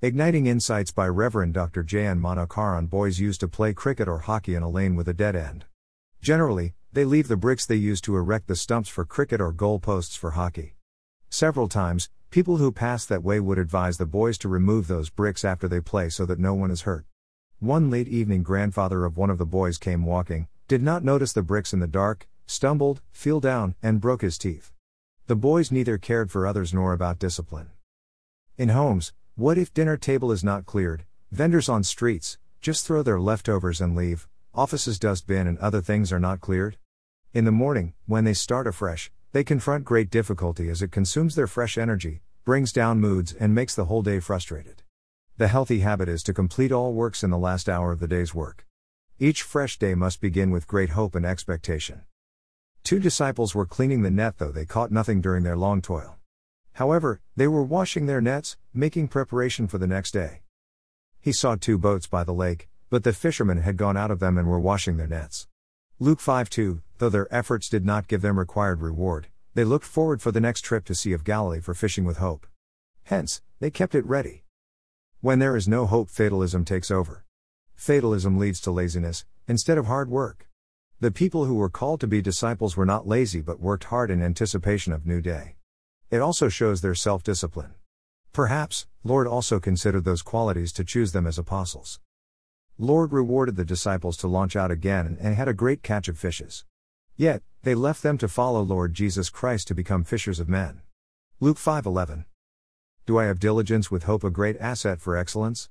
Igniting Insights by Reverend Dr. J.N. Manokaran Boys used to play cricket or hockey in a lane with a dead end. Generally, they leave the bricks they use to erect the stumps for cricket or goal posts for hockey. Several times, people who pass that way would advise the boys to remove those bricks after they play so that no one is hurt. One late evening, grandfather of one of the boys came walking, did not notice the bricks in the dark, stumbled, fell down, and broke his teeth. The boys neither cared for others nor about discipline. In homes, what if dinner table is not cleared? Vendors on streets just throw their leftovers and leave. Offices dustbin and other things are not cleared. In the morning, when they start afresh, they confront great difficulty as it consumes their fresh energy, brings down moods, and makes the whole day frustrated. The healthy habit is to complete all works in the last hour of the day's work. Each fresh day must begin with great hope and expectation. Two disciples were cleaning the net, though they caught nothing during their long toil. However, they were washing their nets, making preparation for the next day. He saw two boats by the lake, but the fishermen had gone out of them and were washing their nets. Luke 5 2 Though their efforts did not give them required reward, they looked forward for the next trip to Sea of Galilee for fishing with hope. Hence, they kept it ready. When there is no hope, fatalism takes over. Fatalism leads to laziness, instead of hard work. The people who were called to be disciples were not lazy but worked hard in anticipation of new day. It also shows their self discipline. Perhaps, Lord also considered those qualities to choose them as apostles. Lord rewarded the disciples to launch out again and had a great catch of fishes. Yet, they left them to follow Lord Jesus Christ to become fishers of men. Luke 5:11. Do I have diligence with hope a great asset for excellence?